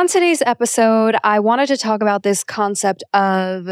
On today's episode, I wanted to talk about this concept of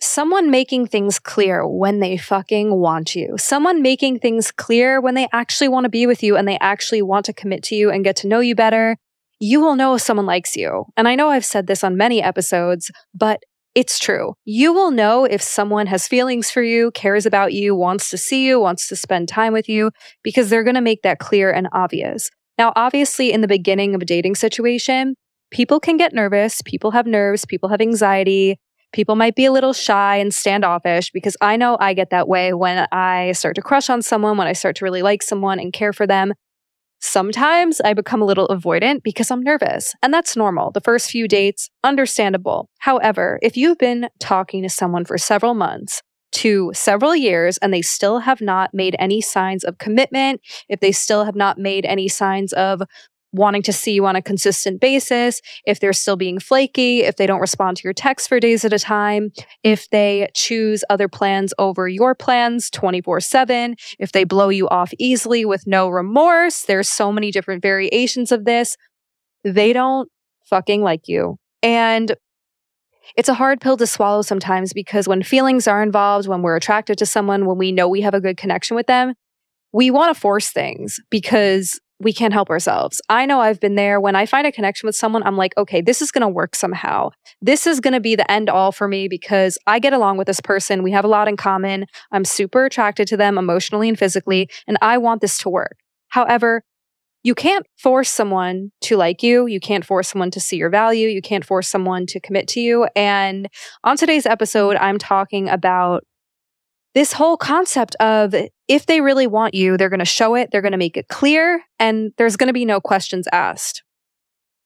someone making things clear when they fucking want you. Someone making things clear when they actually want to be with you and they actually want to commit to you and get to know you better. You will know if someone likes you. And I know I've said this on many episodes, but it's true. You will know if someone has feelings for you, cares about you, wants to see you, wants to spend time with you, because they're going to make that clear and obvious. Now, obviously, in the beginning of a dating situation, people can get nervous. People have nerves. People have anxiety. People might be a little shy and standoffish because I know I get that way when I start to crush on someone, when I start to really like someone and care for them. Sometimes I become a little avoidant because I'm nervous, and that's normal. The first few dates, understandable. However, if you've been talking to someone for several months to several years and they still have not made any signs of commitment, if they still have not made any signs of wanting to see you on a consistent basis, if they're still being flaky, if they don't respond to your texts for days at a time, if they choose other plans over your plans 24 7, if they blow you off easily with no remorse, there's so many different variations of this. They don't fucking like you. And it's a hard pill to swallow sometimes because when feelings are involved, when we're attracted to someone, when we know we have a good connection with them, we want to force things because we can't help ourselves. I know I've been there. When I find a connection with someone, I'm like, okay, this is going to work somehow. This is going to be the end all for me because I get along with this person. We have a lot in common. I'm super attracted to them emotionally and physically, and I want this to work. However, you can't force someone to like you. You can't force someone to see your value. You can't force someone to commit to you. And on today's episode, I'm talking about this whole concept of if they really want you, they're going to show it, they're going to make it clear, and there's going to be no questions asked.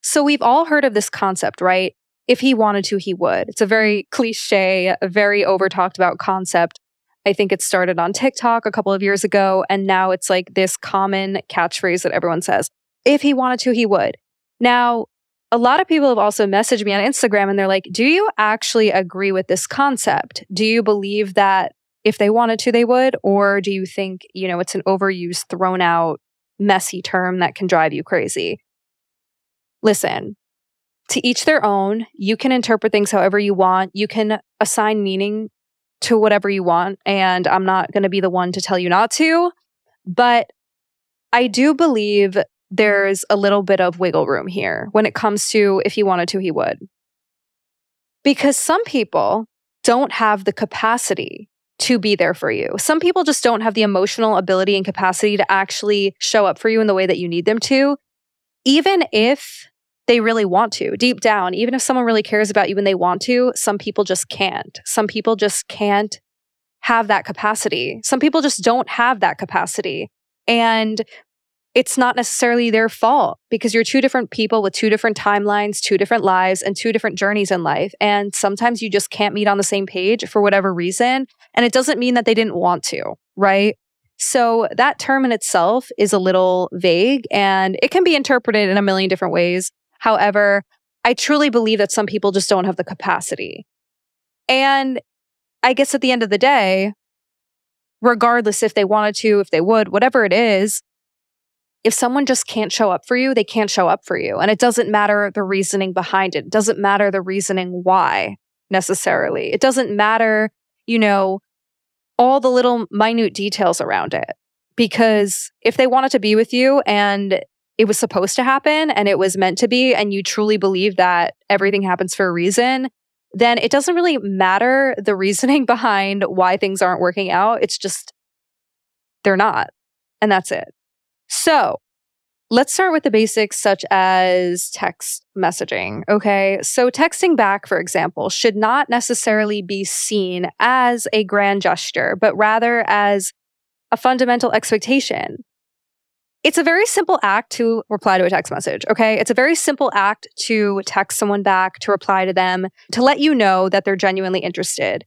So we've all heard of this concept, right? If he wanted to, he would. It's a very cliche, a very over talked about concept. I think it started on TikTok a couple of years ago, and now it's like this common catchphrase that everyone says if he wanted to, he would. Now, a lot of people have also messaged me on Instagram and they're like, Do you actually agree with this concept? Do you believe that if they wanted to, they would? Or do you think, you know, it's an overused, thrown out, messy term that can drive you crazy? Listen, to each their own. You can interpret things however you want. You can assign meaning to whatever you want. And I'm not going to be the one to tell you not to. But I do believe there's a little bit of wiggle room here when it comes to if he wanted to, he would. Because some people don't have the capacity to be there for you. Some people just don't have the emotional ability and capacity to actually show up for you in the way that you need them to, even if they really want to. Deep down, even if someone really cares about you and they want to, some people just can't. Some people just can't have that capacity. Some people just don't have that capacity. And it's not necessarily their fault because you're two different people with two different timelines, two different lives, and two different journeys in life. And sometimes you just can't meet on the same page for whatever reason. And it doesn't mean that they didn't want to, right? So that term in itself is a little vague and it can be interpreted in a million different ways. However, I truly believe that some people just don't have the capacity. And I guess at the end of the day, regardless if they wanted to, if they would, whatever it is, if someone just can't show up for you, they can't show up for you. And it doesn't matter the reasoning behind it. It doesn't matter the reasoning why necessarily. It doesn't matter, you know, all the little minute details around it. Because if they wanted to be with you and it was supposed to happen and it was meant to be, and you truly believe that everything happens for a reason, then it doesn't really matter the reasoning behind why things aren't working out. It's just they're not. And that's it. So let's start with the basics, such as text messaging. Okay. So texting back, for example, should not necessarily be seen as a grand gesture, but rather as a fundamental expectation. It's a very simple act to reply to a text message, okay? It's a very simple act to text someone back, to reply to them, to let you know that they're genuinely interested.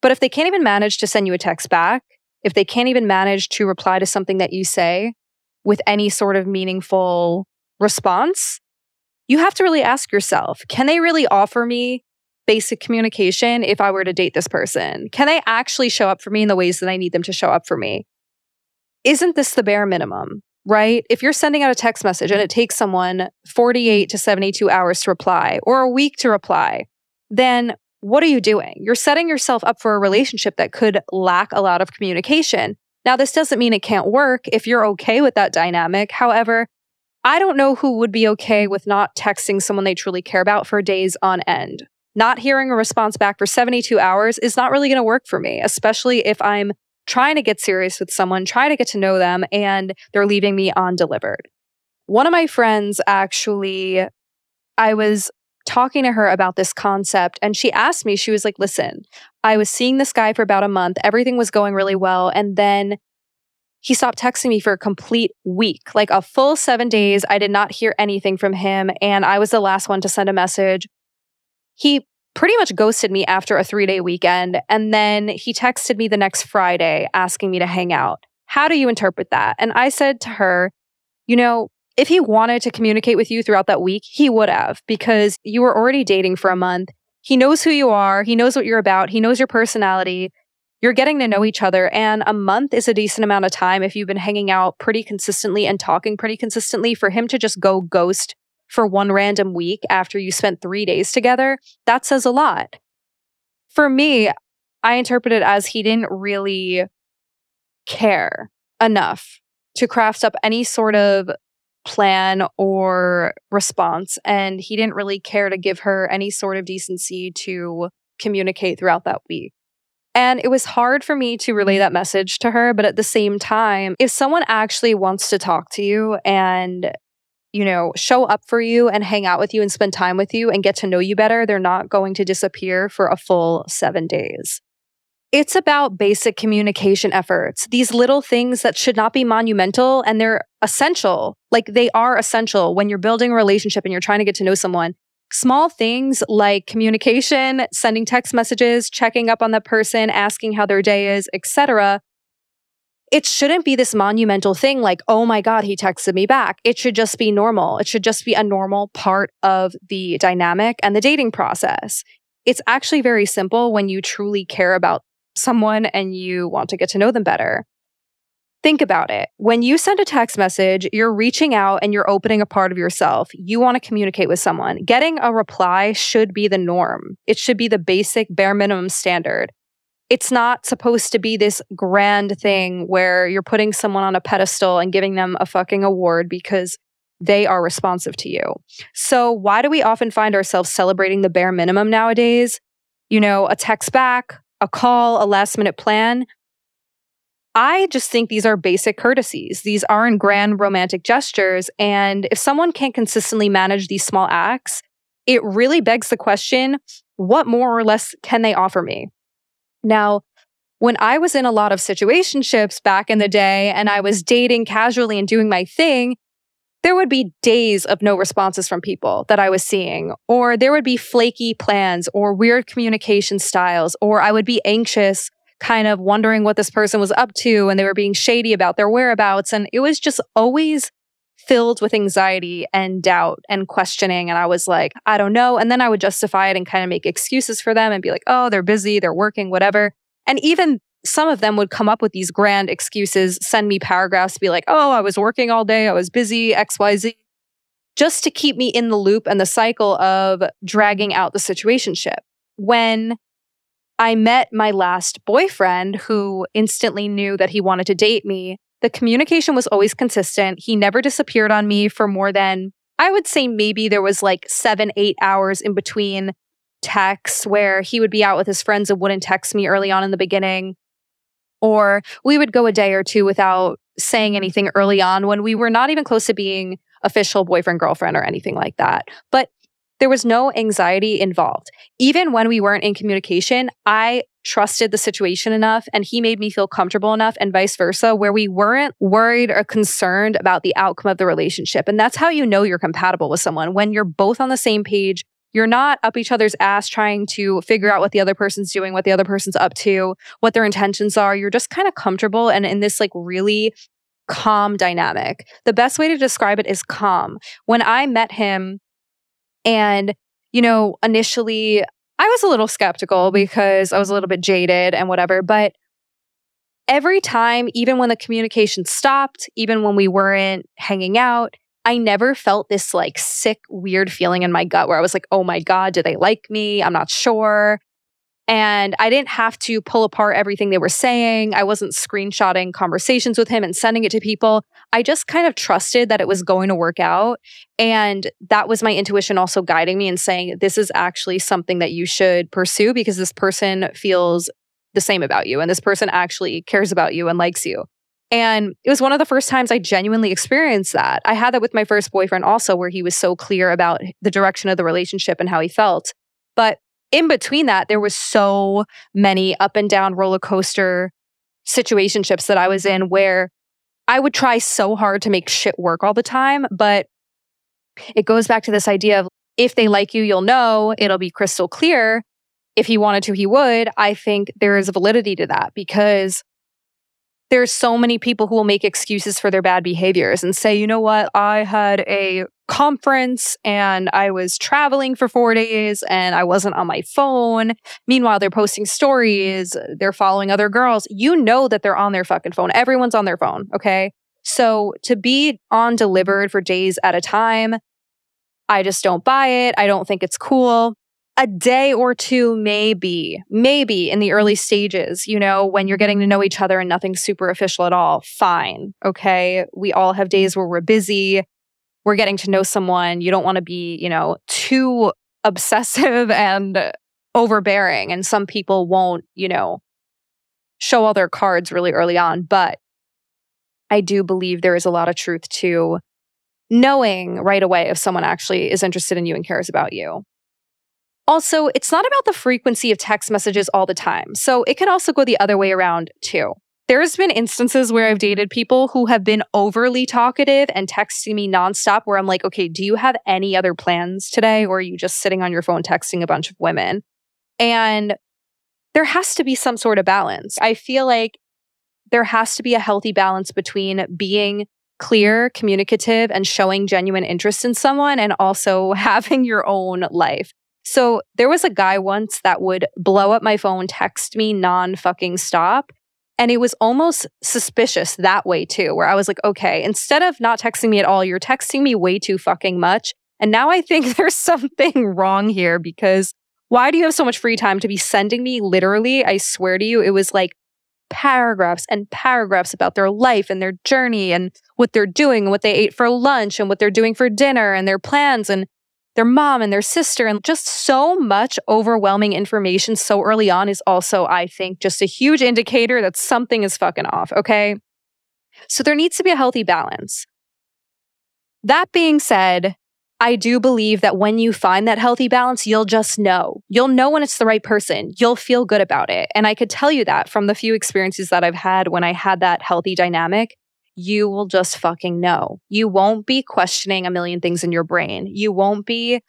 But if they can't even manage to send you a text back, if they can't even manage to reply to something that you say, with any sort of meaningful response, you have to really ask yourself can they really offer me basic communication if I were to date this person? Can they actually show up for me in the ways that I need them to show up for me? Isn't this the bare minimum? right? If you're sending out a text message and it takes someone 48 to 72 hours to reply or a week to reply, then what are you doing? You're setting yourself up for a relationship that could lack a lot of communication. Now, this doesn't mean it can't work if you're okay with that dynamic. However, I don't know who would be okay with not texting someone they truly care about for days on end. Not hearing a response back for 72 hours is not really going to work for me, especially if I'm trying to get serious with someone, trying to get to know them, and they're leaving me undelivered. One of my friends actually, I was talking to her about this concept, and she asked me, she was like, Listen, I was seeing this guy for about a month, everything was going really well. And then he stopped texting me for a complete week, like a full seven days. I did not hear anything from him, and I was the last one to send a message. He pretty much ghosted me after a three day weekend. And then he texted me the next Friday asking me to hang out. How do you interpret that? And I said to her, you know, if he wanted to communicate with you throughout that week, he would have because you were already dating for a month. He knows who you are. He knows what you're about. He knows your personality. You're getting to know each other. And a month is a decent amount of time if you've been hanging out pretty consistently and talking pretty consistently for him to just go ghost for one random week after you spent three days together, that says a lot. For me, I interpret it as he didn't really care enough to craft up any sort of plan or response. And he didn't really care to give her any sort of decency to communicate throughout that week. And it was hard for me to relay that message to her. But at the same time, if someone actually wants to talk to you and you know, show up for you and hang out with you and spend time with you and get to know you better, they're not going to disappear for a full seven days. It's about basic communication efforts, these little things that should not be monumental and they're essential. Like they are essential when you're building a relationship and you're trying to get to know someone. Small things like communication, sending text messages, checking up on the person, asking how their day is, etc it shouldn't be this monumental thing like, oh my God, he texted me back. It should just be normal. It should just be a normal part of the dynamic and the dating process. It's actually very simple when you truly care about someone and you want to get to know them better. Think about it. When you send a text message, you're reaching out and you're opening a part of yourself. You want to communicate with someone. Getting a reply should be the norm. It should be the basic bare minimum standard it's not supposed to be this grand thing where you're putting someone on a pedestal and giving them a fucking award because they are responsive to you. So, why do we often find ourselves celebrating the bare minimum nowadays? You know, a text back, a call, a last minute plan. I just think these are basic courtesies. These aren't grand romantic gestures. And if someone can't consistently manage these small acts, it really begs the question what more or less can they offer me? Now, when I was in a lot of situationships back in the day and I was dating casually and doing my thing, there would be days of no responses from people that I was seeing, or there would be flaky plans or weird communication styles, or I would be anxious, kind of wondering what this person was up to and they were being shady about their whereabouts. And it was just always filled with anxiety and doubt and questioning. And I was like, I don't know. And then I would justify it and kind of make excuses for them and be like, oh, they're busy, they're working, whatever. And even some of them would come up with these grand excuses, send me paragraphs be like, oh, I was working all day, I was busy, XYZ, just to keep me in the loop and the cycle of dragging out the situationship. When I met my last boyfriend who instantly knew that he wanted to date me, the communication was always consistent. He never disappeared on me for more than, I would say maybe there was like seven, eight hours in between texts where he would be out with his friends and wouldn't text me early on in the beginning. Or we would go a day or two without saying anything early on when we were not even close to being official boyfriend, girlfriend, or anything like that. But there was no anxiety involved. Even when we weren't in communication, I trusted the situation enough and he made me feel comfortable enough and vice versa, where we weren't worried or concerned about the outcome of the relationship. And that's how you know you're compatible with someone when you're both on the same page. You're not up each other's ass trying to figure out what the other person's doing, what the other person's up to, what their intentions are. You're just kind of comfortable and in this like really calm dynamic. The best way to describe it is calm. When I met him, and, you know, initially I was a little skeptical because I was a little bit jaded and whatever, but every time, even when the communication stopped, even when we weren't hanging out, I never felt this like sick, weird feeling in my gut where I was like, oh my God, do they like me? I'm not sure. And I didn't have to pull apart everything they were saying. I wasn't screenshotting conversations with him and sending it to people. I just kind of trusted that it was going to work out. And that was my intuition also guiding me and saying, this is actually something that you should pursue because this person feels the same about you and this person actually cares about you and likes you. And it was one of the first times I genuinely experienced that. I had that with my first boyfriend also, where he was so clear about the direction of the relationship and how he felt. But in between that, there was so many up and down roller coaster situationships that I was in where I would try so hard to make shit work all the time. But it goes back to this idea of if they like you, you'll know, it'll be crystal clear. If he wanted to, he would. I think there is validity to that because there's so many people who will make excuses for their bad behaviors and say, you know what, I had a conference and I was traveling for four days and I wasn't on my phone. Meanwhile, they're posting stories, they're following other girls. You know that they're on their fucking phone. Everyone's on their phone. Okay. So to be on delivered for days at a time, I just don't buy it. I don't think it's cool a day or two, maybe, maybe in the early stages, you know, when you're getting to know each other and nothing's super official at all, fine. Okay. We all have days where we're busy, we're getting to know someone. You don't want to be, you know, too obsessive and overbearing. And some people won't, you know, show all their cards really early on. But I do believe there is a lot of truth to knowing right away if someone actually is interested in you and cares about you. Also, it's not about the frequency of text messages all the time. So it can also go the other way around too. There's been instances where I've dated people who have been overly talkative and texting me nonstop, where I'm like, okay, do you have any other plans today? Or are you just sitting on your phone texting a bunch of women? And there has to be some sort of balance. I feel like there has to be a healthy balance between being clear, communicative, and showing genuine interest in someone and also having your own life. So there was a guy once that would blow up my phone, text me non fucking stop. And it was almost suspicious that way too, where I was like, okay, instead of not texting me at all, you're texting me way too fucking much. And now I think there's something wrong here because why do you have so much free time to be sending me literally? I swear to you, it was like paragraphs and paragraphs about their life and their journey and what they're doing and what they ate for lunch and what they're doing for dinner and their plans. And their mom and their sister, and just so much overwhelming information so early on is also, I think, just a huge indicator that something is fucking off. Okay. So there needs to be a healthy balance. That being said, I do believe that when you find that healthy balance, you'll just know. You'll know when it's the right person. You'll feel good about it. And I could tell you that from the few experiences that I've had when I had that healthy dynamic you will just fucking know. You won't be questioning a million things in your brain. You won't be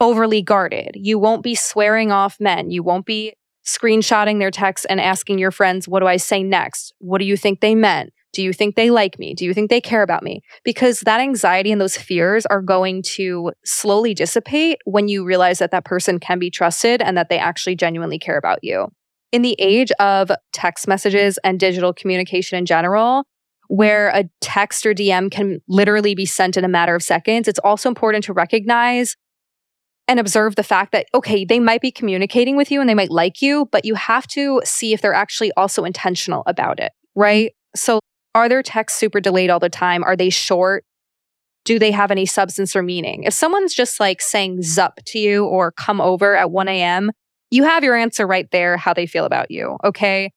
overly guarded. You won't be swearing off men. You won't be screenshotting their texts and asking your friends, What do I say next? What do you think they meant? Do you think they like me? Do you think they care about me? Because that anxiety and those fears are going to slowly dissipate when you realize that that person can be trusted and that they actually genuinely care about you. In the age of text messages and digital communication in general, where a text or DM can literally be sent in a matter of seconds, it's also important to recognize and observe the fact that, okay, they might be communicating with you and they might like you, but you have to see if they're actually also intentional about it, right? So, are their texts super delayed all the time? Are they short? Do they have any substance or meaning? If someone's just like saying zup to you or come over at 1 a.m., you have your answer right there how they feel about you, okay?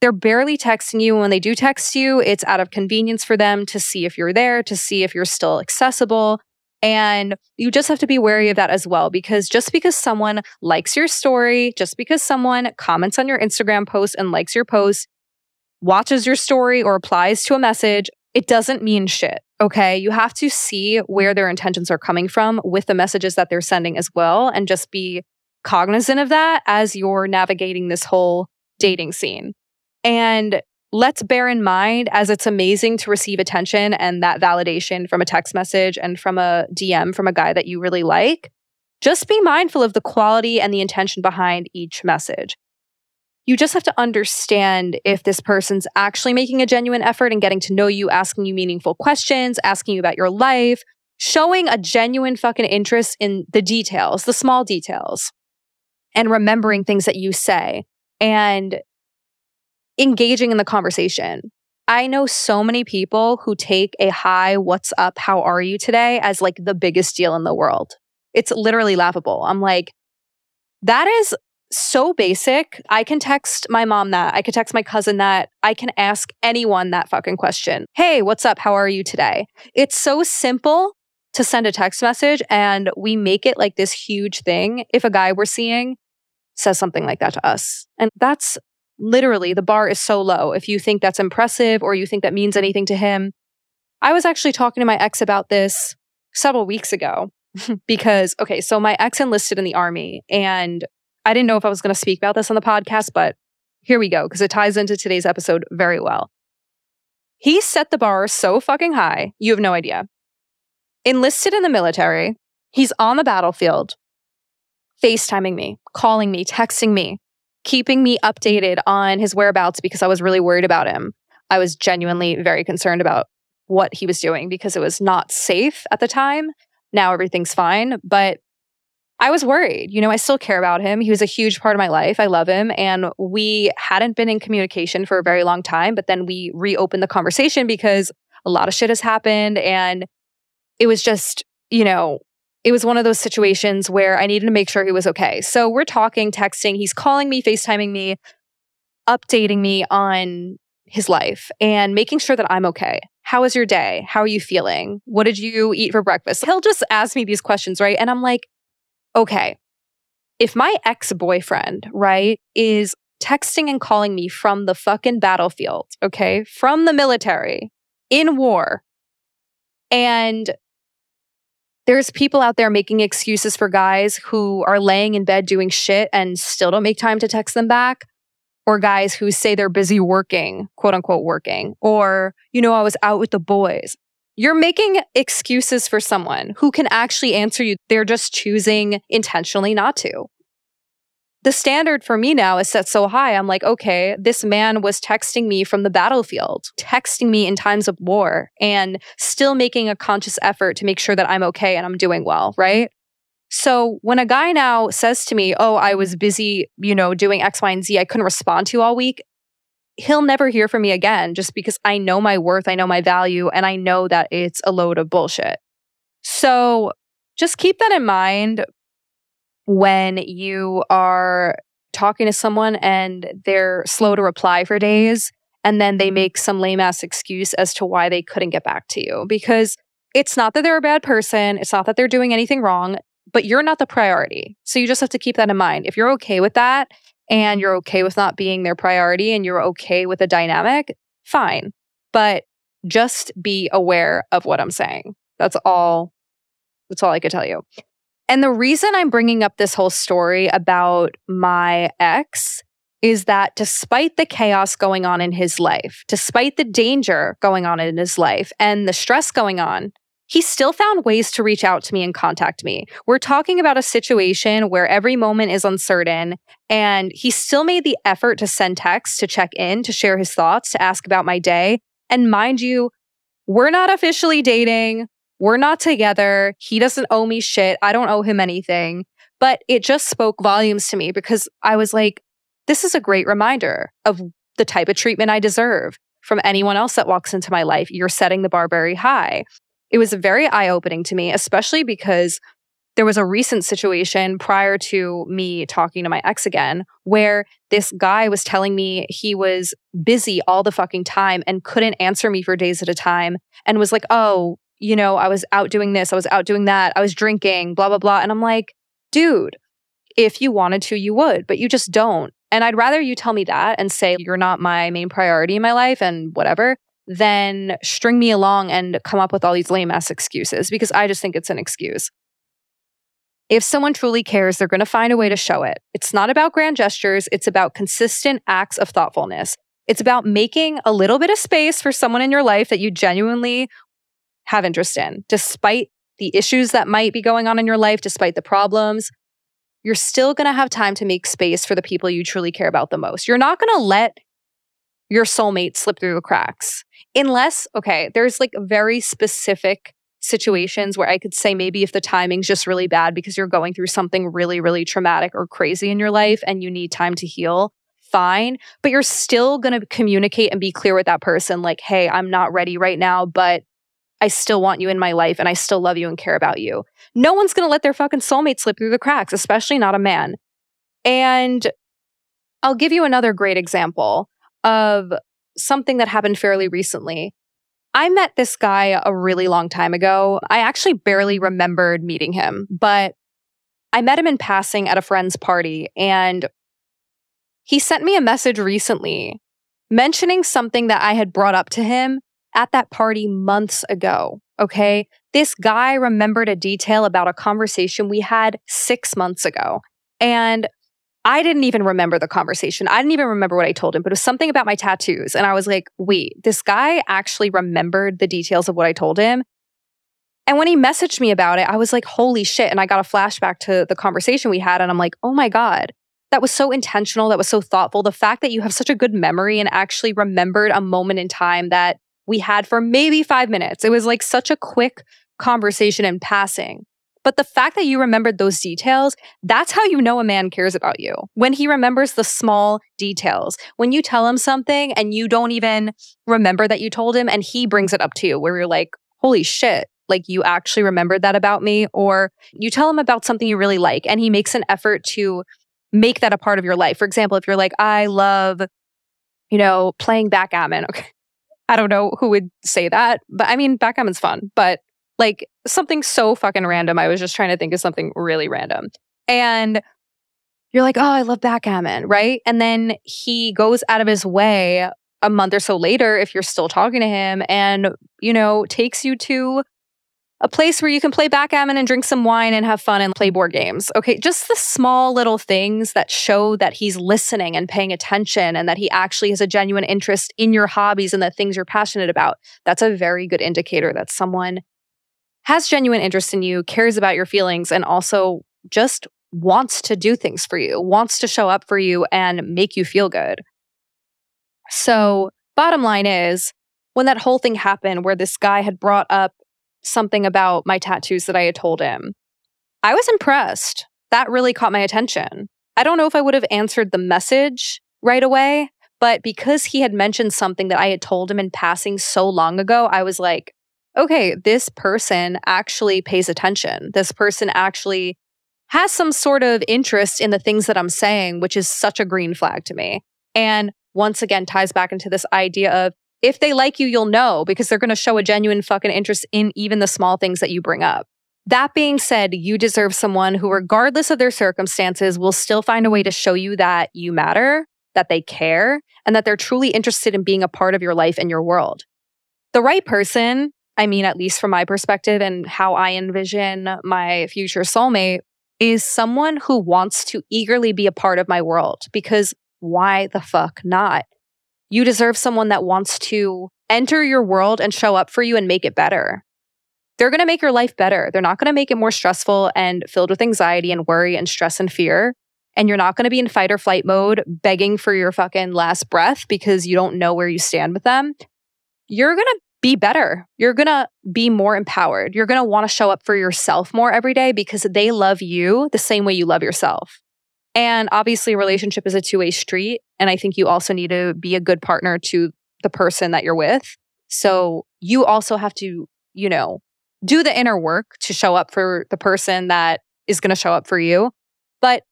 They're barely texting you. When they do text you, it's out of convenience for them to see if you're there, to see if you're still accessible. And you just have to be wary of that as well, because just because someone likes your story, just because someone comments on your Instagram post and likes your post, watches your story or applies to a message, it doesn't mean shit. Okay. You have to see where their intentions are coming from with the messages that they're sending as well, and just be cognizant of that as you're navigating this whole dating scene. And let's bear in mind, as it's amazing to receive attention and that validation from a text message and from a DM from a guy that you really like, just be mindful of the quality and the intention behind each message. you just have to understand if this person's actually making a genuine effort and getting to know you, asking you meaningful questions, asking you about your life, showing a genuine fucking interest in the details, the small details, and remembering things that you say and engaging in the conversation. I know so many people who take a hi, what's up, how are you today as like the biggest deal in the world. It's literally laughable. I'm like, that is so basic. I can text my mom that. I could text my cousin that. I can ask anyone that fucking question. Hey, what's up? How are you today? It's so simple to send a text message and we make it like this huge thing if a guy we're seeing says something like that to us. And that's literally the bar is so low. If you think that's impressive or you think that means anything to him, I was actually talking to my ex about this several weeks ago because, okay, so my ex enlisted in the army and I didn't know if I was going to speak about this on the podcast, but here we go, because it ties into today's episode very well. He set the bar so fucking high, you have no idea. Enlisted in the military, he's on the battlefield, FaceTiming me, calling me, texting me, keeping me updated on his whereabouts because I was really worried about him. I was genuinely very concerned about what he was doing because it was not safe at the time. Now everything's fine, but I was worried. You know, I still care about him. He was a huge part of my life. I love him. And we hadn't been in communication for a very long time, but then we reopened the conversation because a lot of shit has happened. And it was just, you know, it was one of those situations where I needed to make sure he was okay. So we're talking, texting, he's calling me, FaceTiming me, updating me on his life and making sure that I'm okay. How was your day? How are you feeling? What did you eat for breakfast? He'll just ask me these questions, right? And I'm like, okay, if my ex boyfriend, right, is texting and calling me from the fucking battlefield, okay, from the military in war, and there's people out there making excuses for guys who are laying in bed doing shit and still don't make time to text them back. Or guys who say they're busy working, quote unquote working, or, you know, I was out with the boys. You're making excuses for someone who can actually answer you. They're just choosing intentionally not to. The standard for me now is set so high. I'm like, okay, this man was texting me from the battlefield, texting me in times of war, and still making a conscious effort to make sure that I'm okay and I'm doing well, right? So when a guy now says to me, oh, I was busy, you know, doing X, Y, and Z, I couldn't respond to you all week, he'll never hear from me again just because I know my worth, I know my value, and I know that it's a load of bullshit. So just keep that in mind when you are talking to someone and they're slow to reply for days and then they mm-hmm. make some lame ass excuse as to why they couldn't get back to you because it's not that they're a bad person, it's not that they're doing anything wrong, but you're not the priority. So you just have to keep that in mind. If you're okay with that and you're okay with not being their priority and you're okay with the dynamic, fine. But just be aware of what I'm saying. That's all. That's all I could tell you. And the reason I'm bringing up this whole story about my ex is that despite the chaos going on in his life, despite the danger going on in his life and the stress going on, he still found ways to reach out to me and contact me. We're talking about a situation where every moment is uncertain, and he still made the effort to send texts, to check in, to share his thoughts, to ask about my day. And mind you, we're not officially dating. We're not together. He doesn't owe me shit. I don't owe him anything. But it just spoke volumes to me because I was like, this is a great reminder of the type of treatment I deserve from anyone else that walks into my life. You're setting the bar very high it was very eye opening to me, especially because there was a recent situation prior to me talking to my ex again where this guy was telling me he was busy all the fucking time and couldn't answer me for days at a time and was like, oh, you know, I was out doing this, I was out doing that, I was drinking, blah, blah, blah. And I'm like, dude, if you wanted to, you would, but you just don't. And I'd rather you tell me that and say, you're not my main priority in my life and whatever, than string me along and come up with all these lame ass excuses because I just think it's an excuse. If someone truly cares, they're going to find a way to show it. It's not about grand gestures, it's about consistent acts of thoughtfulness. It's about making a little bit of space for someone in your life that you genuinely have interest in, despite the issues that might be going on in your life, despite the problems. you're still going to have time to make space for the people you truly care about the most. You're not going to let your soulmate slip through the cracks unless, okay, there's like very specific situations where I could say maybe if the timing's just really bad because you're going through something really, really traumatic or crazy in your life and you need time to heal, fine. But you're still going to communicate and be clear with that person like, hey, I'm not ready right now, but I still want you in my life and I still love you and care about you. No one's going to let their fucking soulmate slip through the cracks, especially not a man. And I'll give you another great example of something that happened fairly recently. I met this guy a really long time ago. I actually barely remembered meeting him, but I met him in passing at a friend's party and he sent me a message recently mentioning something that I had brought up to him at that party months ago. Okay. This guy remembered a detail about a conversation we had six months ago. And I didn't even remember the conversation. I didn't even remember what I told him, but it was something about my tattoos. And I was like, wait, this guy actually remembered the details of what I told him. And when he messaged me about it, I was like, holy shit. And I got a flashback to the conversation we had. And I'm like, oh my God, that was so intentional. That was so thoughtful. The fact that you have such a good memory and actually remembered a moment in time that we had for maybe five minutes. It was like such a quick conversation in passing. But the fact that you remembered those details, that's how you know a man cares about you. When he remembers the small details. When you tell him something and you don't even remember that you told him and he brings it up to you where you're like, holy shit, like you actually remembered that about me. Or you tell him about something you really like and he makes an effort to make that a part of your life. For example, if you're like, I love, you know, playing backgammon. Okay. I don't know who would say that, but I mean, backgammon's fun, but like something so fucking random. I was just trying to think of something really random. And you're like, oh, I love backgammon, right? And then he goes out of his way a month or so later, if you're still talking to him, and, you know, takes you to a place where you can play backgammon and drink some wine and have fun and play board games. Okay, just the small little things that show that he's listening and paying attention and that he actually has a genuine interest in your hobbies and the things you're passionate about. That's a very good indicator that someone has genuine interest in you, cares about your feelings, and also just wants to do things for you, wants to show up for you and make you feel good. So, bottom line is, when that whole thing happened where this guy had brought up something about my tattoos that I had told him, I was impressed. That really caught my attention. I don't know if I would have answered the message right away, but because he had mentioned something that I had told him in passing so long ago, I was like, okay, this person actually pays attention. This person actually has some sort of interest in the things that I'm saying, which is such a green flag to me. And once again, ties back into this idea of if they like you, you'll know because they're going to show a genuine fucking interest in even the small things that you bring up. That being said, you deserve someone who, regardless of their circumstances, will still find a way to show you that you matter, that they care, and that they're truly interested in being a part of your life and your world. The right person I mean, at least from my perspective and how I envision my future soulmate, is someone who wants to eagerly be a part of my world because why the fuck not? You deserve someone that wants to enter your world and show up for you and make it better. They're going to make your life better. They're not going to make it more stressful and filled with anxiety and worry and stress and fear. And you're not going to be in fight or flight mode begging for your fucking last breath because you don't know where you stand with them. You're going to be better. You're going to be more empowered. You're going to want to show up for yourself more every day because they love you the same way you love yourself. And obviously, a mm-hmm. relationship is a two way street. And I think you also need to be a good partner to the person that you're with. So you also have to, you know, do the inner work to show up for the person that is going to show up for you. But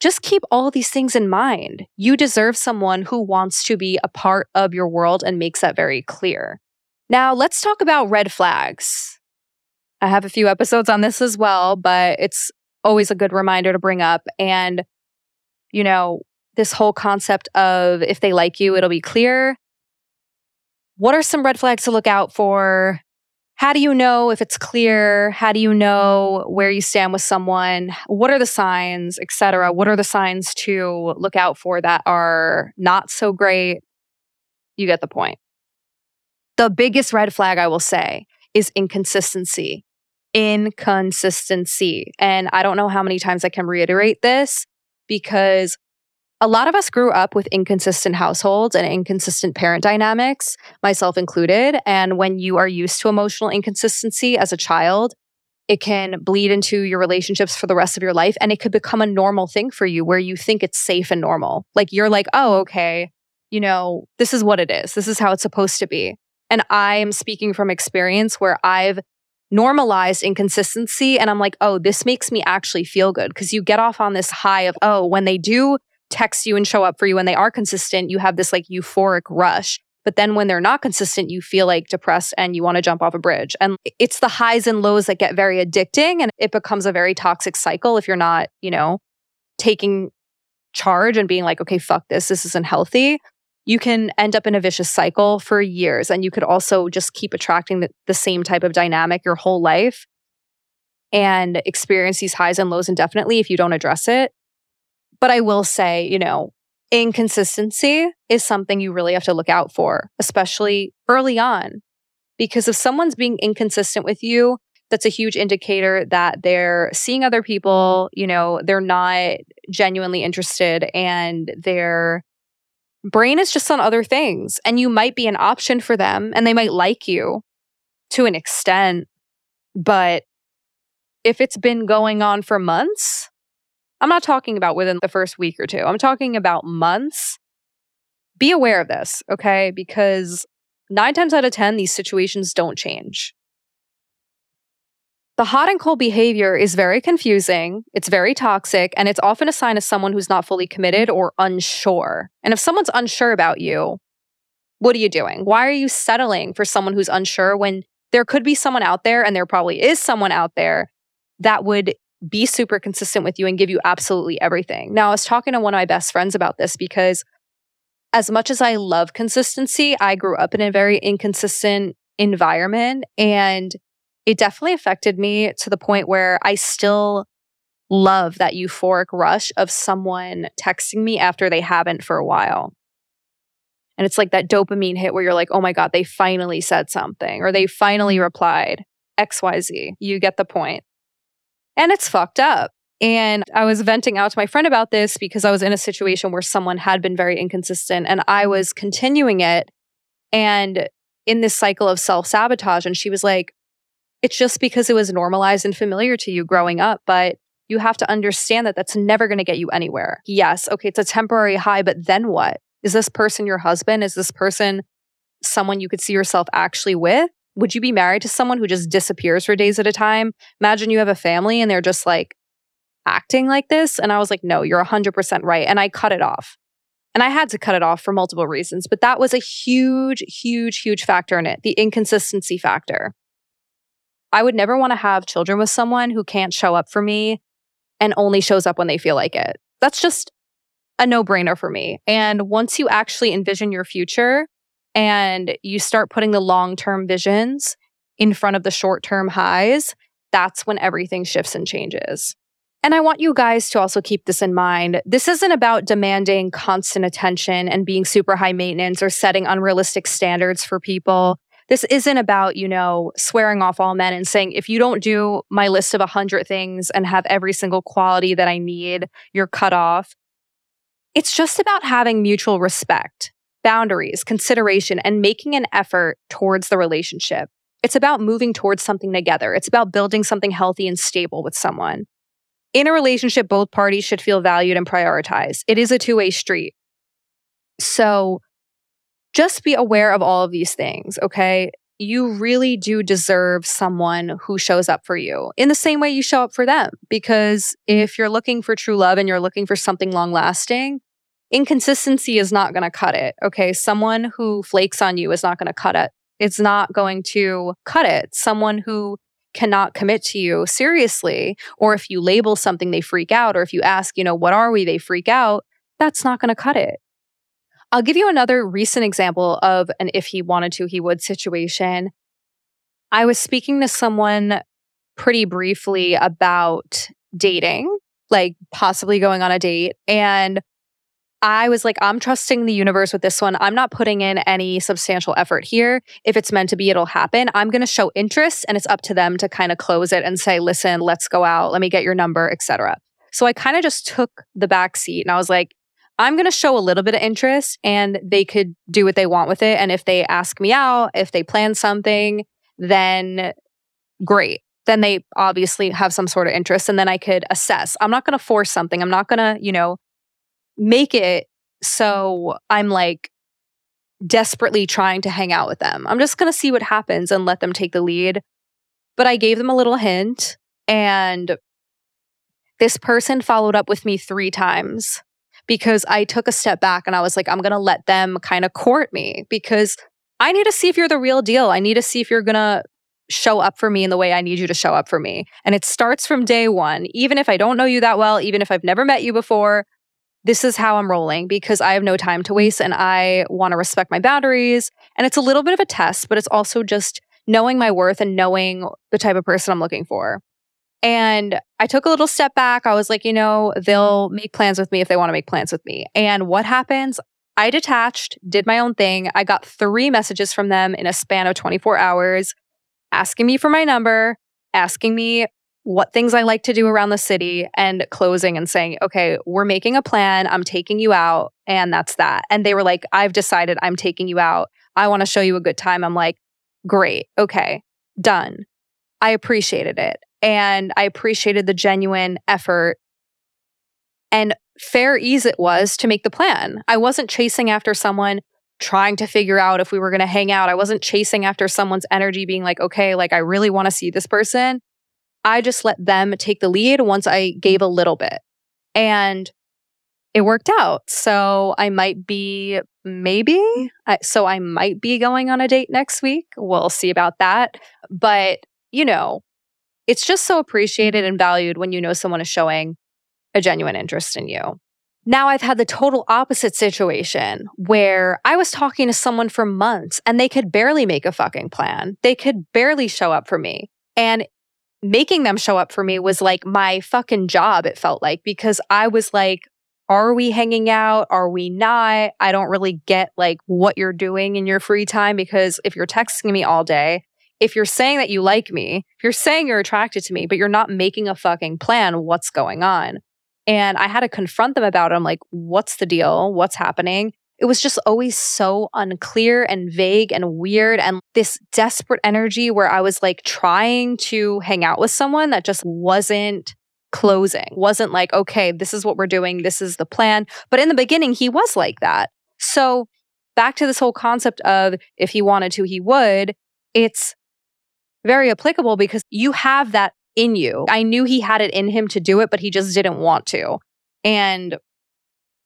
just keep all these things in mind. You deserve someone who wants to be a part of your world and makes that very clear. Now, let's talk about red flags. I have a few episodes on this as well, but it's always a good reminder to bring up. And, you know, this whole concept of if they like you, it'll be clear. What are some red flags to look out for? How do you know if it's clear? How do you know where you stand with someone? What are the signs, etc.? What are the signs to look out for that are not so great? You get the point. The biggest red flag I will say is inconsistency. Inconsistency. And I don't know how many times I can reiterate this because a lot of us grew up with inconsistent households and inconsistent parent dynamics, myself included. And when you are used to emotional inconsistency as a child, it can bleed into your relationships for the rest of your life. And it could become a normal thing for you where you think it's safe and normal. Like you're like, oh, okay, you know, this is what it is. This is how it's supposed to be. And I am speaking from experience where I've normalized inconsistency. And I'm like, oh, this makes me actually feel good. Because you get off on this high of, oh, when they do text you and show up for you, and they are consistent, you have this like euphoric rush. But then when they're not consistent, you feel like depressed and you want to jump off a bridge. And it's the highs and lows that get very addicting and it becomes a very toxic cycle if you're not, you know, taking charge and being like, okay, fuck this, this isn't healthy. You can end up in a vicious cycle for years. And you could also just keep attracting the, the same type of dynamic your whole life and experience these highs and lows indefinitely if you don't address it. But I will say, you know, inconsistency is something you really have to look out for, especially early on. Because if someone's being inconsistent with you, that's a huge indicator that they're seeing other people, you know, they're not genuinely interested and their brain is just on other things. And you might be an option for them and they might like you to an extent. But if it's been going on for months, I'm not talking about within the first week or two. I'm talking about months. Be aware of this, okay? Because nine times out of 10, these situations don't change. The hot and cold behavior is very confusing, it's very toxic, and it's often a sign of someone who's not fully committed or unsure. And if someone's unsure about you, what are you doing? Why are you settling for someone who's unsure when there could be someone out there, and there probably is someone out there that would be super consistent with you and give you absolutely everything. Now, I was talking to one of my best friends about this because as much as I love consistency, I grew up in a very inconsistent environment and it definitely affected me to the point where I still love that euphoric rush of someone texting me after they haven't for a while. And it's like that dopamine hit where you're like, oh my God, they finally said something or they finally mm-hmm. replied XYZ. You get the point. And it's fucked up. And I was venting out to my friend about this because I was in a situation where someone had been very inconsistent and I mm-hmm. was continuing it and in this cycle of self sabotage. And she was like, it's just because it was normalized and familiar to you growing up. But you have to understand that that's never going to get you anywhere. Yes, okay, it's a temporary high, but then what? Is this person your husband? Is this person someone you could see yourself actually with? would you be married to someone who just disappears for days at a time? Imagine you have a family and they're just like acting like this. And I was like, no, you're 100% right. And I cut it off. And I had to cut it off for multiple reasons, but that was a huge, huge, huge factor in it the inconsistency factor. I would never want to have children with someone who can't show up for me and only shows up when they feel like it. That's just a no brainer for me. And once you actually envision your future, and you start putting the long term visions in front of the short term highs, that's when everything shifts and changes. And I want you guys to also keep this in mind. This isn't about demanding constant attention and being super high maintenance or setting unrealistic standards for people. This isn't about, you know, swearing off all men and saying, if you don't do my list of 100 things and have every single quality that I need, you're cut off. It's just about having mutual respect boundaries, consideration, and making an effort towards the relationship. It's about moving towards something together. It's about building something healthy and stable with someone. In a relationship, both parties should feel valued and prioritized. It is a two way street. So just be aware of all of these things, okay? You really do deserve someone who shows up for you in the same way you show up for them. Because if you're looking for true love and you're looking for something long lasting, inconsistency is not going to cut it. Okay. Someone who flakes on you is not going to cut it. It's not going to cut it. Someone who cannot commit to you seriously, or if you label something, they freak out, or if you ask, you know, what are we, they freak out, that's not going to cut it. I'll give you another recent example of an if he wanted to, he would situation. I was speaking to someone pretty briefly about dating, like possibly going on a date. And I was like, I'm trusting the universe with this one. I'm not putting in any substantial effort here. If it's meant to be, it'll happen. I'm going to show interest and it's up to them to kind of close it and say, listen, let's go out. Let me get your number, etc. So I kind of just took the back seat and I was like, I'm going to show a little bit of interest and they could do what they want with it. And if they ask me out, if they plan something, then great. Then they obviously have some sort of interest and then I could assess. I'm not going to force something. I'm not going to, you know, make it so I'm like desperately trying to hang out with them. I'm just going to see what happens and let them take the lead. But I gave them a little hint and this person followed up with me three times because I took a step back and I was like, I'm going to let them kind of court me because I need to see if you're the real deal. I need to see if you're going to show up for me in the way I need you to show up for me. And it starts from day one. Even if I don't know you that well, even if I've never met you before, this is how I'm rolling because I have no time to waste and I want to respect my boundaries. And it's a little bit of a test, but it's also just knowing my worth and knowing the type of person I'm looking for. And I took a little step back. I was like, you know, they'll mm-hmm. make plans with me if they want to make plans with me. And what happens? I detached, did my own thing. I got three messages from them in a span of 24 hours asking me for my number, asking me what things I like to do around the city, and closing and saying, okay, we're making a plan. I'm taking you out. And that's that. And they were like, I've decided I'm taking you out. I want to show you a good time. I'm like, great. Okay, done. I appreciated it. And I appreciated the genuine effort and fair ease it was to make the plan. I wasn't chasing after someone trying to figure out if we were going to hang out. I wasn't chasing after someone's energy being like, okay, like I really want to see this person. I just let them take the lead once I gave a little bit. And it worked out. So I might be, maybe, so I might be going on a date next week. We'll see about that. But, you know, it's just so appreciated and valued when you know someone is showing a genuine interest in you. Now I've had the total opposite situation where I was talking to someone for months and they could barely make a fucking plan. They could barely show up for me. And making them show up for me was like my fucking job, it felt like, because I was like, are we hanging out? Are we not? I don't really get like what you're doing in your free time because if you're texting me all day, if you're saying that you like me, if you're saying you're attracted to me, but you're not making a fucking plan, what's going on? And I had to confront them about it. I'm like, what's the deal? What's happening? It was just always so unclear and vague and weird. And this desperate energy where I was like trying to hang out with someone that just wasn't closing, wasn't like, okay, this is what we're doing, this is the plan. But in the beginning, he was like that. So back to this whole concept of if he wanted to, he would, it's very applicable because you have that in you. I knew he had it in him to do it, but he just didn't want to. And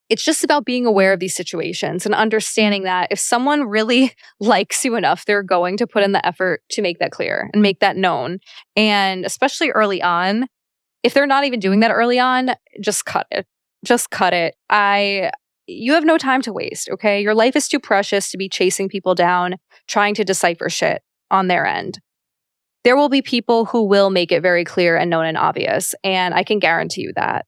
it's just about being aware of these situations and understanding that if someone really likes you enough, they're going to put in the effort to make that clear and make that known. And especially early on, if they're not even doing that early on, just cut it. Just cut it. I you have no time to waste, okay? Your life is too precious to be chasing people down, trying to decipher shit on their end there will be people who will make it very clear and known and obvious. And I can guarantee you that.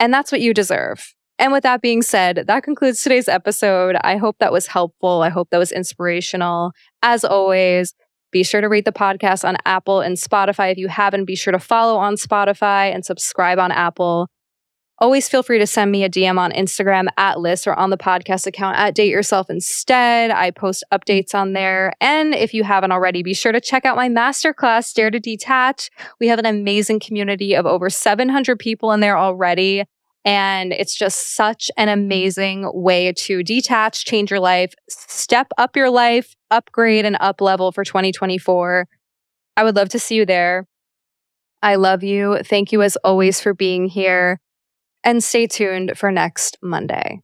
And that's what you deserve. And with that being said, that concludes today's episode. I hope that was helpful. I hope that was inspirational. As always, be sure to rate the podcast on Apple and Spotify. If you haven't, be sure to follow on Spotify and subscribe on Apple. Always feel free to send me a DM on Instagram at Liz or on the podcast account at Date Yourself Instead. I post updates on there. And if you haven't already, be sure to check out my masterclass, Dare to Detach. We have an amazing community of over 700 people in there already. And it's just such an amazing way to detach, change your life, step up your life, upgrade and up level for 2024. I would love to see you there. I love you. Thank you as always for being here and stay tuned for next Monday.